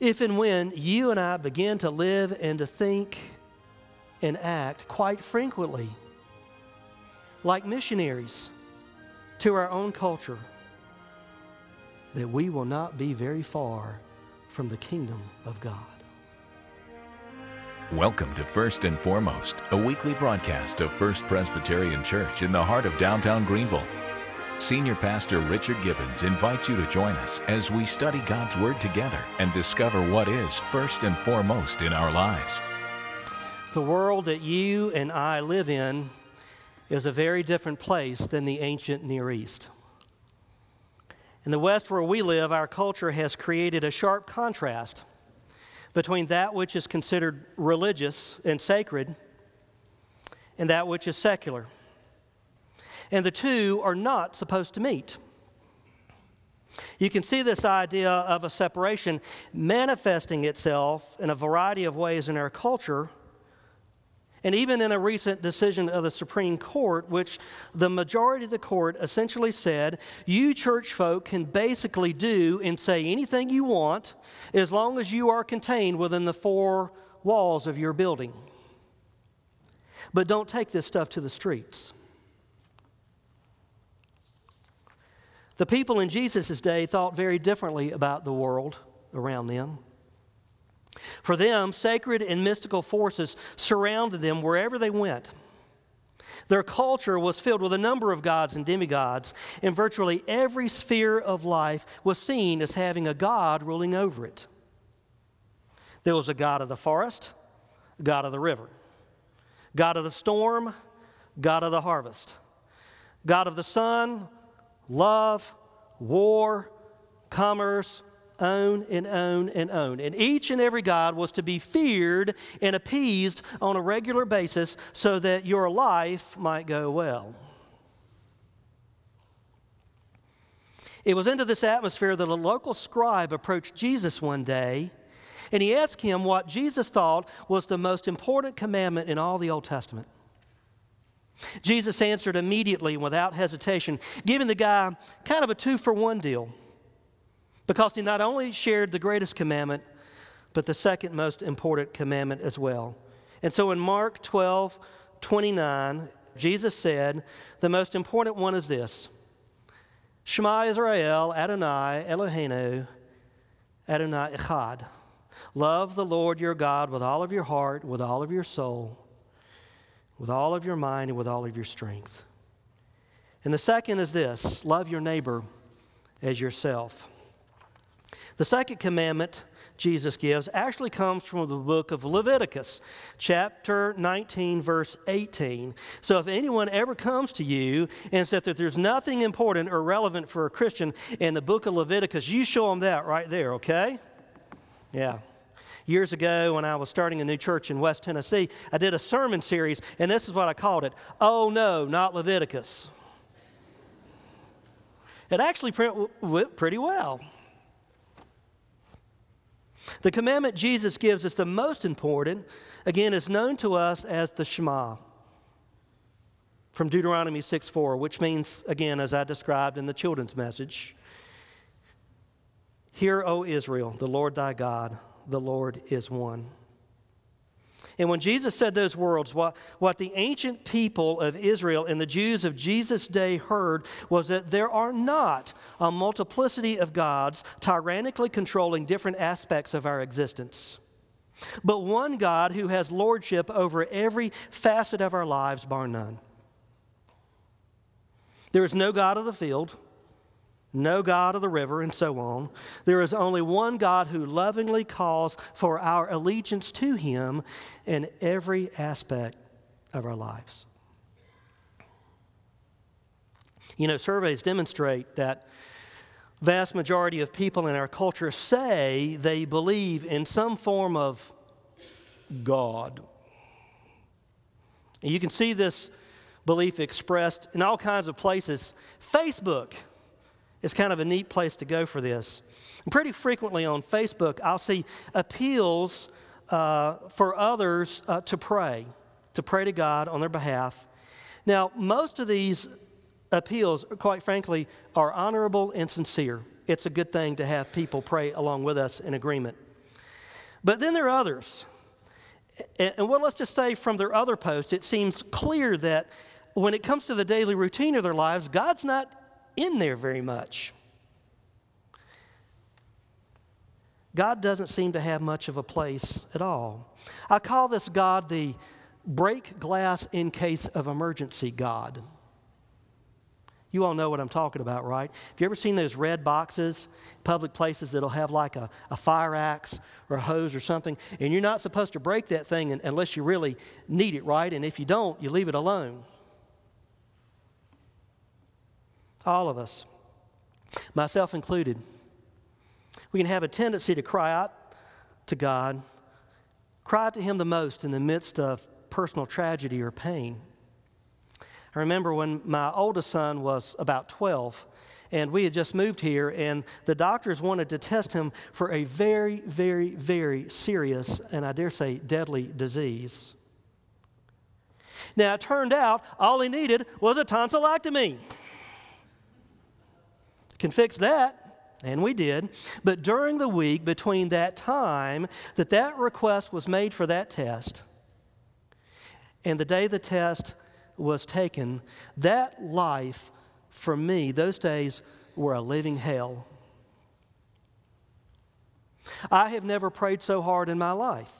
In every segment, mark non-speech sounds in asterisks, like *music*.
if and when you and I begin to live and to think and act quite frequently like missionaries to our own culture, that we will not be very far from the kingdom of God. Welcome to First and Foremost, a weekly broadcast of First Presbyterian Church in the heart of downtown Greenville. Senior Pastor Richard Gibbons invites you to join us as we study God's Word together and discover what is first and foremost in our lives. The world that you and I live in is a very different place than the ancient Near East. In the West, where we live, our culture has created a sharp contrast between that which is considered religious and sacred and that which is secular and the two are not supposed to meet. You can see this idea of a separation manifesting itself in a variety of ways in our culture, and even in a recent decision of the Supreme Court, which the majority of the court essentially said you church folk can basically do and say anything you want as long as you are contained within the four walls of your building. But don't take this stuff to the streets. The people in Jesus' day thought very differently about the world around them. For them, sacred and mystical forces surrounded them wherever they went. Their culture was filled with a number of gods and demigods, and virtually every sphere of life was seen as having a god ruling over it. There was a god of the forest, god of the river, god of the storm, god of the harvest, god of the sun, love, war, commerce, own and own and own. And each and every God was to be feared and appeased on a regular basis so that your life might go well. It was into this atmosphere that a local scribe approached Jesus one day and he asked him what Jesus thought was the most important commandment in all the Old Testament. Jesus answered immediately and without hesitation, giving the guy kind of a two for one deal because he not only shared the greatest commandment, but the second most important commandment as well. And so in Mark 12 29, Jesus said, The most important one is this Shema Israel, Adonai, Eloheinu, Adonai Echad. Love the Lord your God with all of your heart, with all of your soul with all of your mind and with all of your strength. And the second is this love your neighbor as yourself. The second commandment Jesus gives actually comes from the book of Leviticus, chapter 19, verse 18. So if anyone ever comes to you and says that there's nothing important or relevant for a Christian in the book of Leviticus, you show them that right there, okay? Yeah years ago when I was starting a new church in West Tennessee, I did a sermon series, and this is what I called it Oh, no, not Leviticus. It actually went pretty well. The commandment Jesus gives us, the most important, again, is known to us as the Shema from Deuteronomy 6 4, which means, again, as I described in the children's message, Hear, O Israel, the Lord thy God, the Lord is one. And when Jesus said those words, what, what the ancient people of Israel and the Jews of Jesus' day heard was that there are not a multiplicity of gods tyrannically controlling different aspects of our existence, but one God who has lordship over every facet of our lives, bar none. There is no God of the field no God of the river, and so on. There is only one God who lovingly calls for our allegiance to Him in every aspect of our lives. You know, surveys demonstrate that vast majority of people in our culture say they believe in some form of God. You can see this belief expressed in all kinds of places. Facebook is kind of a neat place to go for this. And pretty frequently on Facebook, I'll see appeals uh, for others uh, to pray, to pray to God on their behalf. Now, most of these appeals, quite frankly, are honorable and sincere. It's a good thing to have people pray along with us in agreement. But then there are others. And, well, let's just say from their other posts, it seems clear that when it comes to the daily routine of their lives, God's not in there very much. God doesn't seem to have much of a place at all. I call this God the break glass in case of emergency God. You all know what I'm talking about, right? Have you ever seen those red boxes, public places that'll have like a, a fire axe or a hose or something? And you're not supposed to break that thing unless you really need it, right? And if you don't, you leave it alone. All of us, myself included, we can have a tendency to cry out to God, cry out to Him the most in the midst of personal tragedy or pain. I remember when my oldest son was about 12, and we had just moved here, and the doctors wanted to test him for a very, very, very serious, and I dare say deadly disease. Now, it turned out all he needed was a tonsillectomy. Can fix that. And we did. But during the week between that time that that request was made for that test and the day the test was taken, that life for me, those days were a living hell. I have never prayed so hard in my life.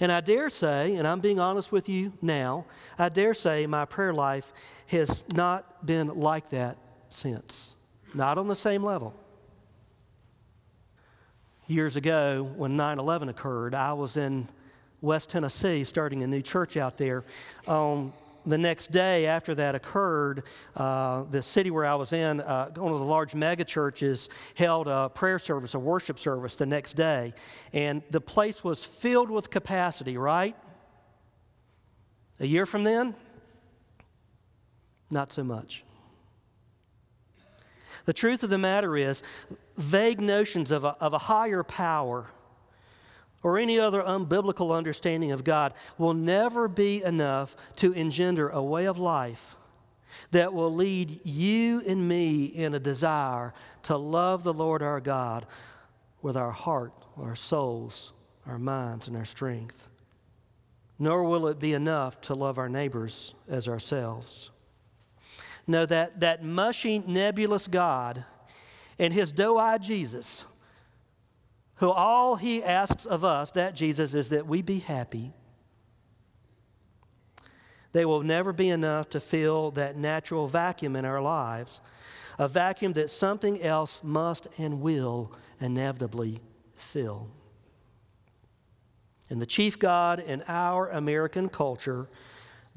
And I dare say, and I'm being honest with you now, I dare say my prayer life has not been like that since. Not on the same level. Years ago, when 9 11 occurred, I was in West Tennessee, starting a new church out there. Um, the next day after that occurred, uh, the city where I was in, uh, one of the large mega churches, held a prayer service, a worship service the next day. And the place was filled with capacity, right? A year from then, not so much. The truth of the matter is, vague notions of a, of a higher power or any other unbiblical understanding of God will never be enough to engender a way of life that will lead you and me in a desire to love the Lord our God with our heart, our souls, our minds, and our strength. Nor will it be enough to love our neighbors as ourselves. No, that, that mushy, nebulous God and his doe eyed Jesus who all he asks of us, that Jesus, is that we be happy. They will never be enough to fill that natural vacuum in our lives, a vacuum that something else must and will inevitably fill. And the chief God in our American culture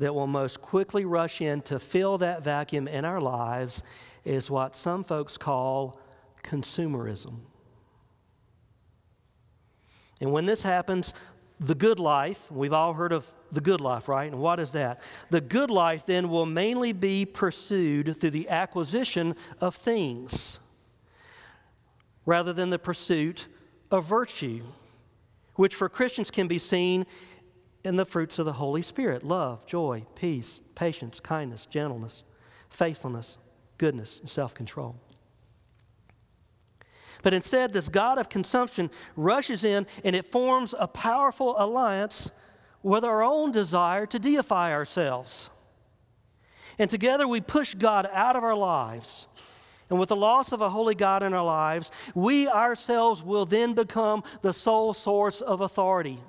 that will most quickly rush in to fill that vacuum in our lives is what some folks call consumerism. And when this happens, the good life, we've all heard of the good life, right? And what is that? The good life then will mainly be pursued through the acquisition of things rather than the pursuit of virtue, which for Christians can be seen in the fruits of the Holy Spirit love, joy, peace, patience, kindness, gentleness, faithfulness, goodness, and self control. But instead, this God of consumption rushes in and it forms a powerful alliance with our own desire to deify ourselves. And together we push God out of our lives. And with the loss of a holy God in our lives, we ourselves will then become the sole source of authority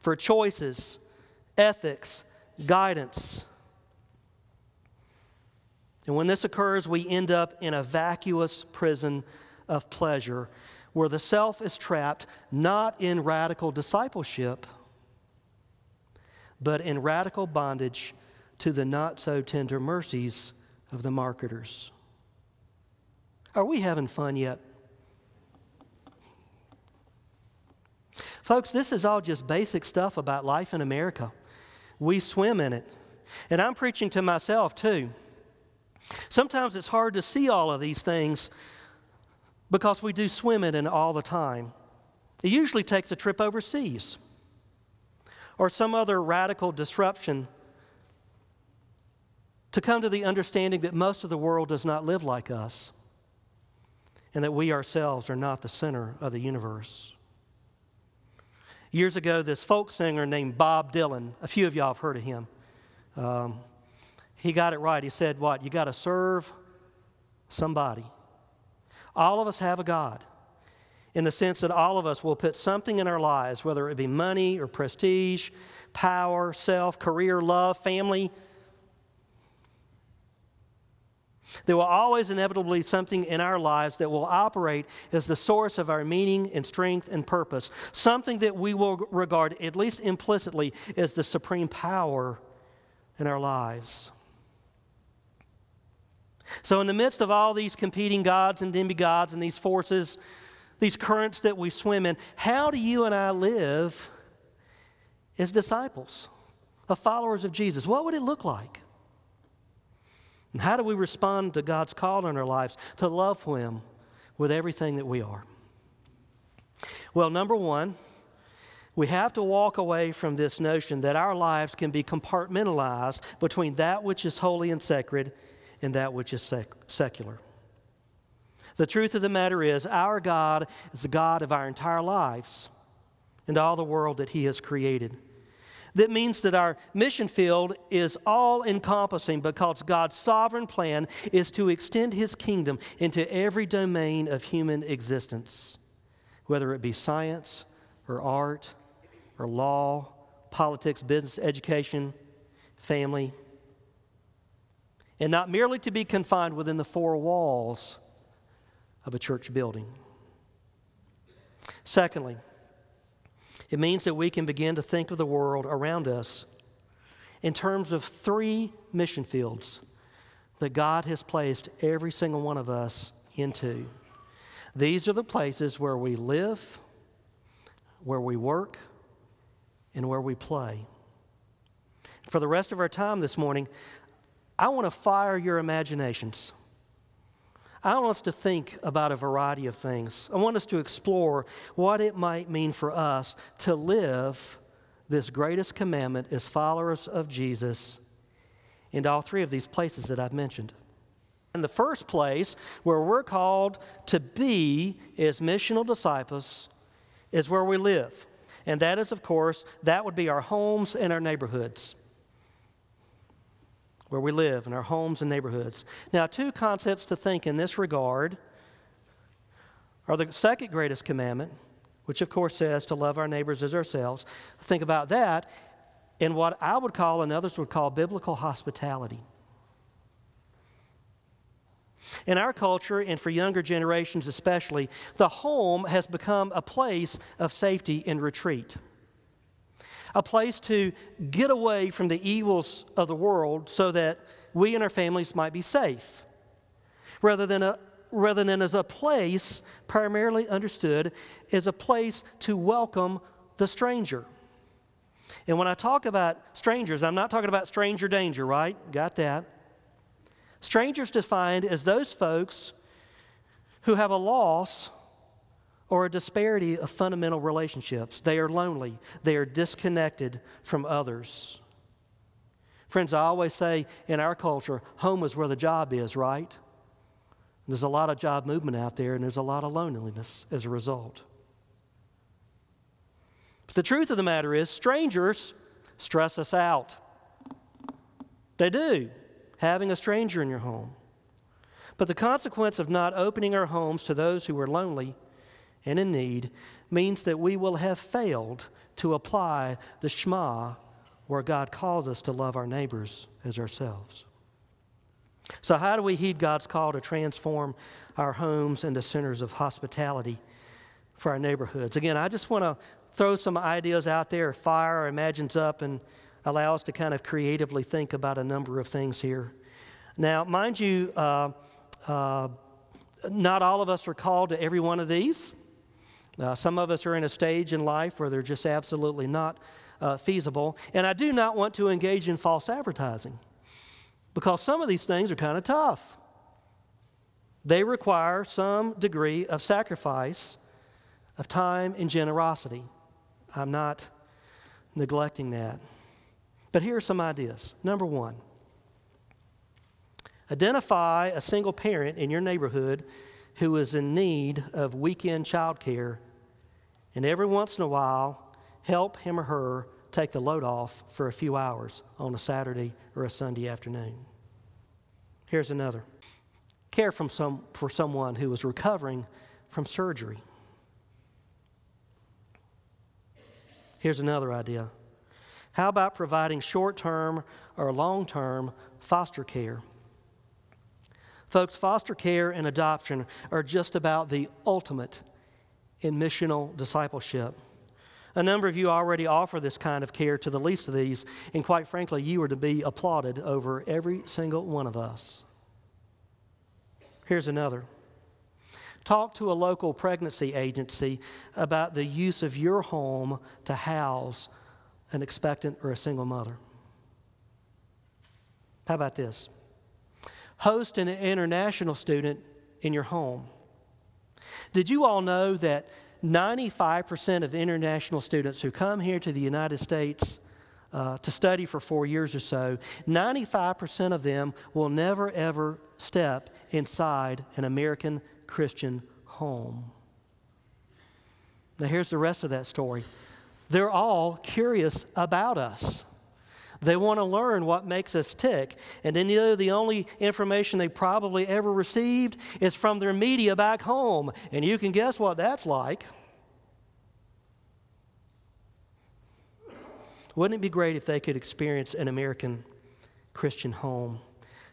for choices, ethics, guidance. And when this occurs, we end up in a vacuous prison of pleasure, where the self is trapped not in radical discipleship, but in radical bondage to the not so tender mercies of the marketers. Are we having fun yet? Folks, this is all just basic stuff about life in America. We swim in it. And I'm preaching to myself too. Sometimes it's hard to see all of these things because we do swim in it all the time. It usually takes a trip overseas or some other radical disruption to come to the understanding that most of the world does not live like us and that we ourselves are not the center of the universe. Years ago, this folk singer named Bob Dylan, a few of y'all have heard of him. Um, he got it right. He said, What? You got to serve somebody. All of us have a God in the sense that all of us will put something in our lives, whether it be money or prestige, power, self, career, love, family. There will always inevitably something in our lives that will operate as the source of our meaning and strength and purpose, something that we will regard, at least implicitly, as the supreme power in our lives. So, in the midst of all these competing gods and demigods and these forces, these currents that we swim in, how do you and I live as disciples, of followers of Jesus? What would it look like? And how do we respond to God's call in our lives to love Him with everything that we are? Well, number one, we have to walk away from this notion that our lives can be compartmentalized between that which is holy and sacred and that which is sec- secular. The truth of the matter is, our God is the God of our entire lives and all the world that He has created. That means that our mission field is all encompassing because God's sovereign plan is to extend His kingdom into every domain of human existence, whether it be science or art or law, politics, business, education, family, and not merely to be confined within the four walls of a church building. Secondly, it means that we can begin to think of the world around us in terms of three mission fields that God has placed every single one of us into. These are the places where we live, where we work, and where we play. For the rest of our time this morning, I want to fire your imaginations. I want us to think about a variety of things. I want us to explore what it might mean for us to live this greatest commandment as followers of Jesus in all three of these places that I've mentioned. In the first place, where we're called to be as missional disciples, is where we live. And that is, of course, that would be our homes and our neighborhoods where we live, in our homes and neighborhoods. Now, two concepts to think in this regard are the second greatest commandment, which of course says to love our neighbors as ourselves. Think about that in what I would call and others would call biblical hospitality. In our culture, and for younger generations especially, the home has become a place of safety and retreat a place to get away from the evils of the world so that we and our families might be safe, rather than, a, rather than as a place primarily understood as a place to welcome the stranger. And when I talk about strangers, I'm not talking about stranger danger, right? Got that. Strangers defined as those folks who have a loss or a disparity of fundamental relationships. They are lonely, they are disconnected from others. Friends, I always say in our culture, home is where the job is, right? And There's a lot of job movement out there, and there's a lot of loneliness as a result. But the truth of the matter is, strangers stress us out. They do, having a stranger in your home. But the consequence of not opening our homes to those who are lonely and in need means that we will have failed to apply the Shema where God calls us to love our neighbors as ourselves. So, how do we heed God's call to transform our homes into centers of hospitality for our neighborhoods? Again, I just want to throw some ideas out there, fire our imagines up, and allow us to kind of creatively think about a number of things here. Now, mind you, uh, uh, not all of us are called to every one of these. Uh, some of us are in a stage in life where they're just absolutely not uh, feasible. And I do not want to engage in false advertising because some of these things are kind of tough. They require some degree of sacrifice of time and generosity. I'm not neglecting that. But here are some ideas. Number one, identify a single parent in your neighborhood who is in need of weekend childcare and every once in a while, help him or her take the load off for a few hours on a Saturday or a Sunday afternoon. Here's another care from some, for someone who is recovering from surgery. Here's another idea. How about providing short term or long term foster care? Folks, foster care and adoption are just about the ultimate in missional discipleship. A number of you already offer this kind of care to the least of these, and quite frankly, you are to be applauded over every single one of us. Here's another. Talk to a local pregnancy agency about the use of your home to house an expectant or a single mother. How about this? Host an international student in your home. Did you all know that 95% of international students who come here to the United States uh, to study for four years or so, 95% of them will never ever step inside an American Christian home. Now, here's the rest of that story. They're all curious about us. They want to learn what makes us tick. And then you know, the only information they probably ever received is from their media back home. And you can guess what that's like. Wouldn't it be great if they could experience an American Christian home?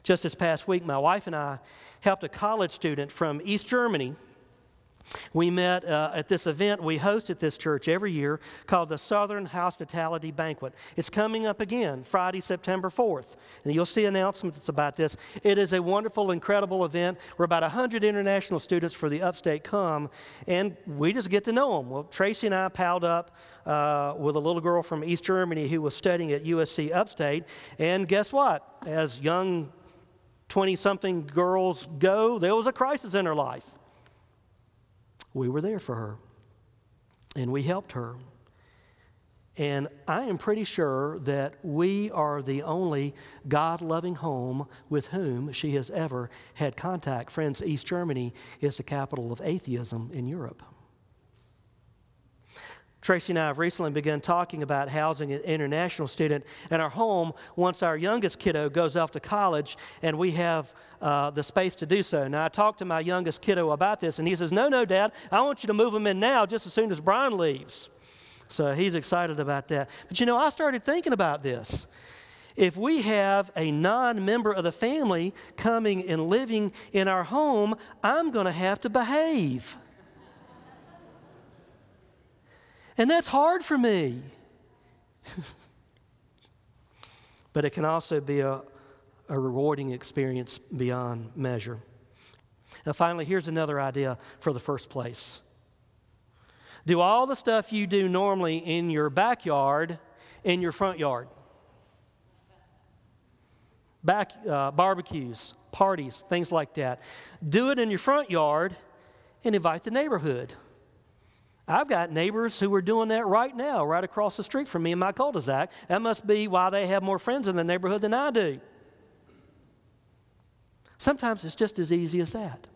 Just this past week, my wife and I helped a college student from East Germany we met uh, at this event we host at this church every year called the Southern Hospitality Banquet. It's coming up again Friday, September 4th. And you'll see announcements about this. It is a wonderful, incredible event where about 100 international students for the upstate come, and we just get to know them. Well, Tracy and I piled up uh, with a little girl from East Germany who was studying at USC Upstate. And guess what? As young 20 something girls go, there was a crisis in her life we were there for her and we helped her. And I am pretty sure that we are the only God loving home with whom she has ever had contact. Friends, East Germany is the capital of atheism in Europe. Tracy and I have recently begun talking about housing an international student in our home once our youngest kiddo goes off to college and we have uh, the space to do so. Now, I talked to my youngest kiddo about this, and he says, No, no, Dad, I want you to move him in now just as soon as Brian leaves. So he's excited about that. But you know, I started thinking about this. If we have a non member of the family coming and living in our home, I'm going to have to behave. And that's hard for me. *laughs* but it can also be a, a rewarding experience beyond measure. Now, finally, here's another idea for the first place do all the stuff you do normally in your backyard in your front yard. Back, uh, barbecues, parties, things like that. Do it in your front yard and invite the neighborhood. I've got neighbors who are doing that right now, right across the street from me in my cul de sac. That must be why they have more friends in the neighborhood than I do. Sometimes it's just as easy as that.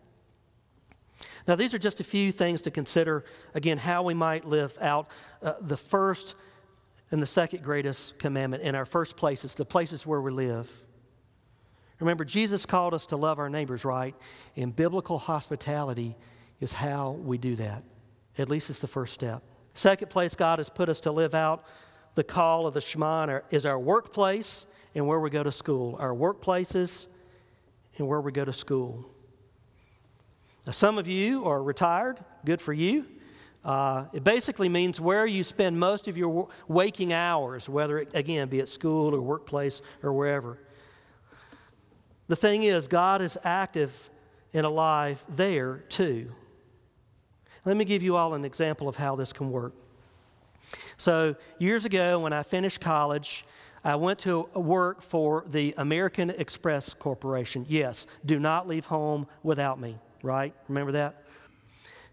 Now, these are just a few things to consider, again, how we might live out uh, the first and the second greatest commandment in our first places, the places where we live. Remember, Jesus called us to love our neighbors, right? And biblical hospitality is how we do that. At least it's the first step. Second place God has put us to live out the call of the Shema is our workplace and where we go to school. Our workplaces and where we go to school. Now, some of you are retired. Good for you. Uh, it basically means where you spend most of your waking hours, whether, it, again, be at school or workplace or wherever. The thing is, God is active and alive there too. Let me give you all an example of how this can work. So, years ago, when I finished college, I went to work for the American Express Corporation. Yes, do not leave home without me, right? Remember that?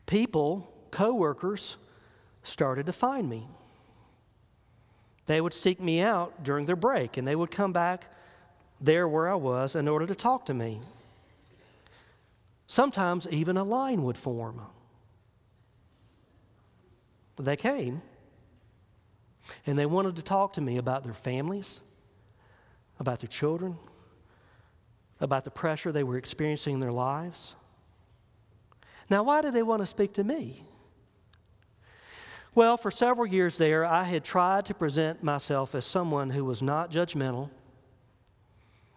People, coworkers, started to find me. They would seek me out during their break, and they would come back there where I was in order to talk to me. Sometimes even a line would form. They came, And they wanted to talk to me about their families, about their children, about the pressure they were experiencing in their lives. Now, why did they want to speak to me? Well, for several years there, I had tried to present myself as someone who was not judgmental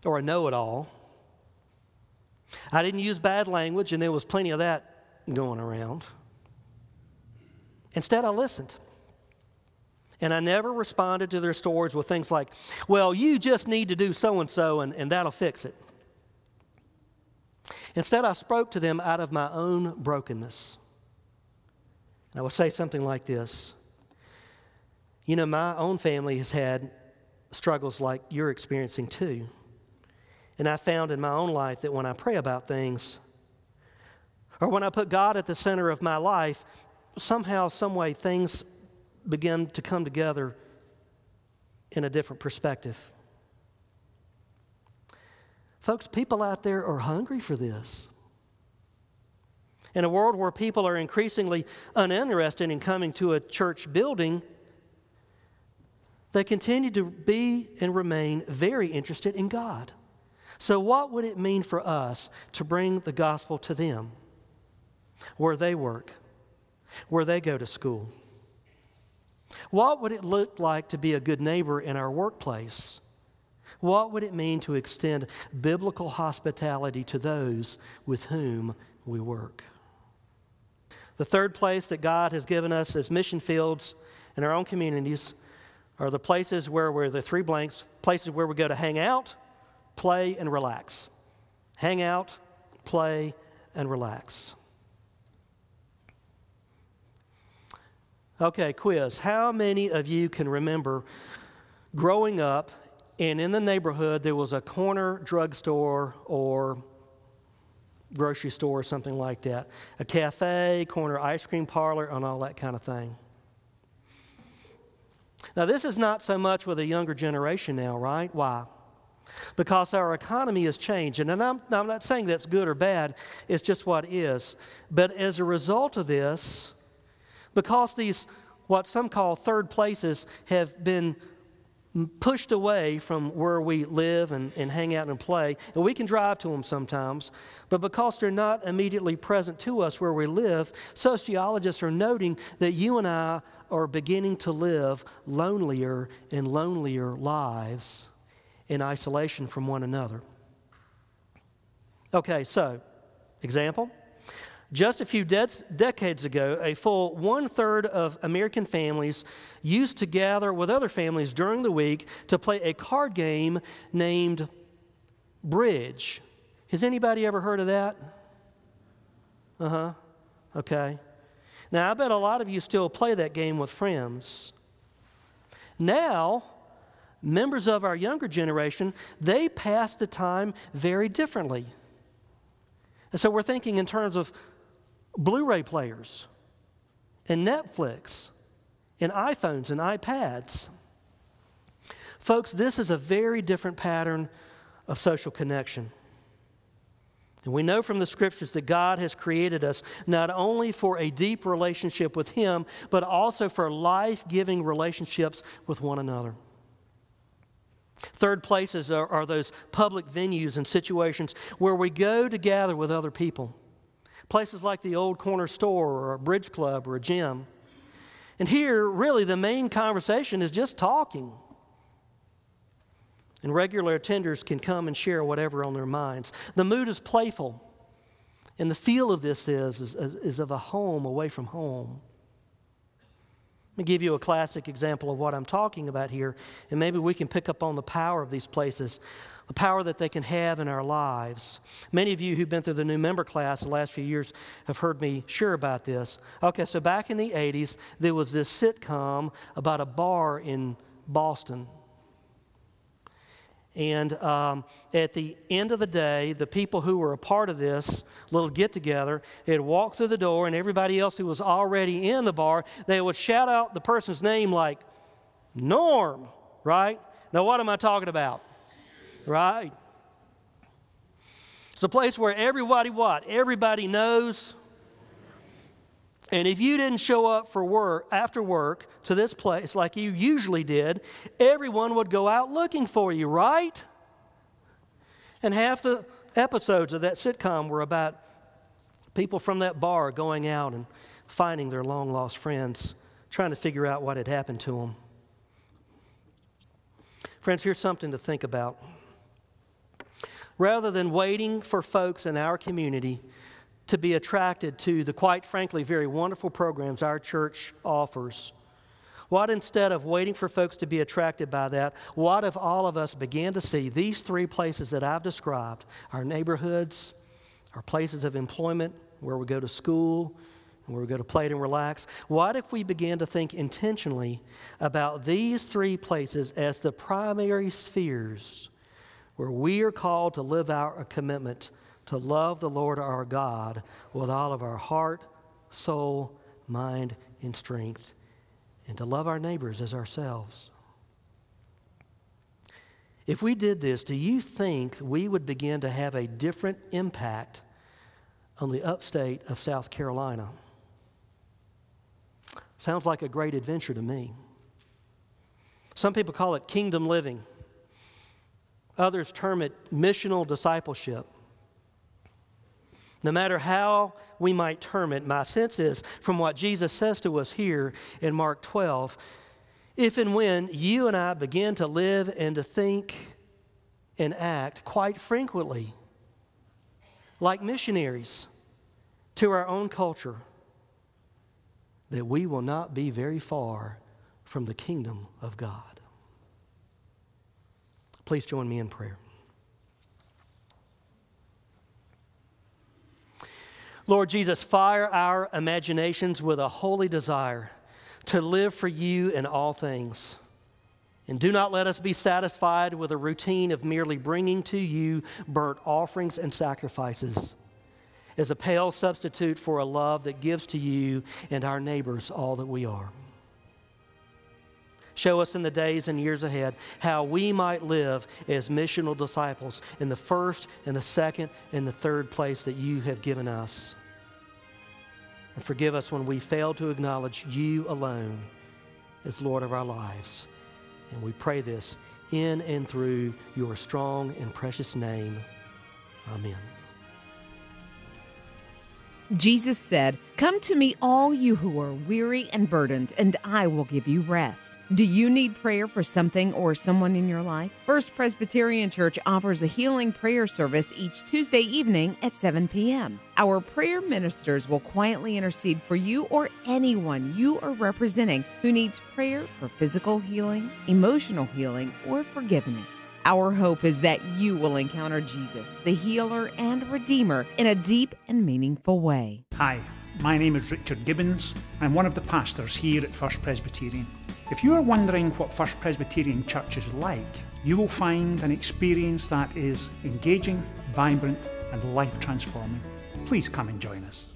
or a know it all. I didn't use bad language, and there was plenty of that going around. Instead, I listened. And I never responded to their stories with things like, well, you just need to do so and so, and that'll fix it. Instead, I spoke to them out of my own brokenness. And I would say something like this You know, my own family has had struggles like you're experiencing too. And I found in my own life that when I pray about things, or when I put God at the center of my life, somehow, some way, things begin to come together in a different perspective. Folks, people out there are hungry for this. In a world where people are increasingly uninterested in coming to a church building, they continue to be and remain very interested in God. So, what would it mean for us to bring the gospel to them where they work, where they go to school? What would it look like to be a good neighbor in our workplace? What would it mean to extend biblical hospitality to those with whom we work? The third place that God has given us as mission fields in our own communities are the places where we're the three blanks places where we go to hang out, play, and relax. Hang out, play, and relax. Okay, quiz. How many of you can remember growing up and in the neighborhood there was a corner drugstore or grocery store or something like that. A cafe, corner ice cream parlor, and all that kind of thing. Now, this is not so much with a younger generation now, right? Why? Because our economy has changed. And I'm, I'm not saying that's good or bad, it's just what is. But as a result of this, because these, what some call third places, have been pushed away from where we live and, and hang out and play. And we can drive to them sometimes, but because they're not immediately present to us where we live, sociologists are noting that you and I are beginning to live lonelier and lonelier lives in isolation from one another. Okay, so, example just a few de- decades ago, a full one third of American families used to gather with other families during the week to play a card game named Bridge. Has anybody ever heard of that? Uh huh. Okay. Now, I bet a lot of you still play that game with friends. Now, members of our younger generation, they pass the time very differently. And so we're thinking in terms of Blu ray players and Netflix and iPhones and iPads. Folks, this is a very different pattern of social connection. And we know from the scriptures that God has created us not only for a deep relationship with Him, but also for life giving relationships with one another. Third places are, are, those public venues and situations where we go to gather with other people places like the old corner store or a bridge club or a gym. And here, really, the main conversation is just talking. And regular attenders can come and share whatever on their minds. The mood is playful. And the feel of this is, is, is of a home away from home. Let me give you a classic example of what I'm talking about here, and maybe we can pick up on the power of these places the power that they can have in our lives. Many of you who've been through the new member class the last few years have heard me share about this. Okay, so back in the 80s, there was this sitcom about a bar in Boston. And um, at the end of the day, the people who were a part of this little get together, they'd walk through the door, and everybody else who was already in the bar, they would shout out the person's name like Norm, right? Now, what am I talking about? Right? It's a place where everybody what? Everybody knows And if you didn't show up for work after work to this place like you usually did, everyone would go out looking for you, right? And half the episodes of that sitcom were about people from that bar going out and finding their long lost friends, trying to figure out what had happened to them. Friends, here's something to think about. Rather than waiting for folks in our community to be attracted to the quite frankly very wonderful programs our church offers, what instead of waiting for folks to be attracted by that, what if all of us began to see these three places that I've described our neighborhoods, our places of employment, where we go to school, where we go to play and relax. What if we began to think intentionally about these three places as the primary spheres where we are called to live out a commitment to love the Lord our God with all of our heart, soul, mind, and strength, and to love our neighbors as ourselves? If we did this, do you think we would begin to have a different impact on the upstate of South Carolina? Sounds like a great adventure to me. Some people call it kingdom living. Others term it missional discipleship. No matter how we might term it, my sense is from what Jesus says to us here in Mark 12 if and when you and I begin to live and to think and act quite frequently like missionaries to our own culture, that we will not be very far from the kingdom of God. Please join me in prayer. Lord Jesus, fire our imaginations with a holy desire to live for you in all things. And do not let us be satisfied with a routine of merely bringing to you burnt offerings and sacrifices as a pale substitute for a love that gives to you and our neighbors all that we are. Show us in the days and years ahead how we might live as missional disciples in the first and the second and the third place that you have given us. And forgive us when we fail to acknowledge you alone as Lord of our lives. And we pray this in and through your strong and precious name. Amen. Jesus said, Come to me, all you who are weary and burdened, and I will give you rest. Do you need prayer for something or someone in your life? First Presbyterian Church offers a healing prayer service each Tuesday evening at 7 p.m. Our prayer ministers will quietly intercede for you or anyone you are representing who needs prayer for physical healing, emotional healing, or forgiveness. Our hope is that you will encounter Jesus, the healer and redeemer, in a deep and meaningful way. Hi, my name is Richard Gibbons. I'm one of the pastors here at First Presbyterian. If you are wondering what First Presbyterian Church is like, you will find an experience that is engaging, vibrant, and life transforming. Please come and join us.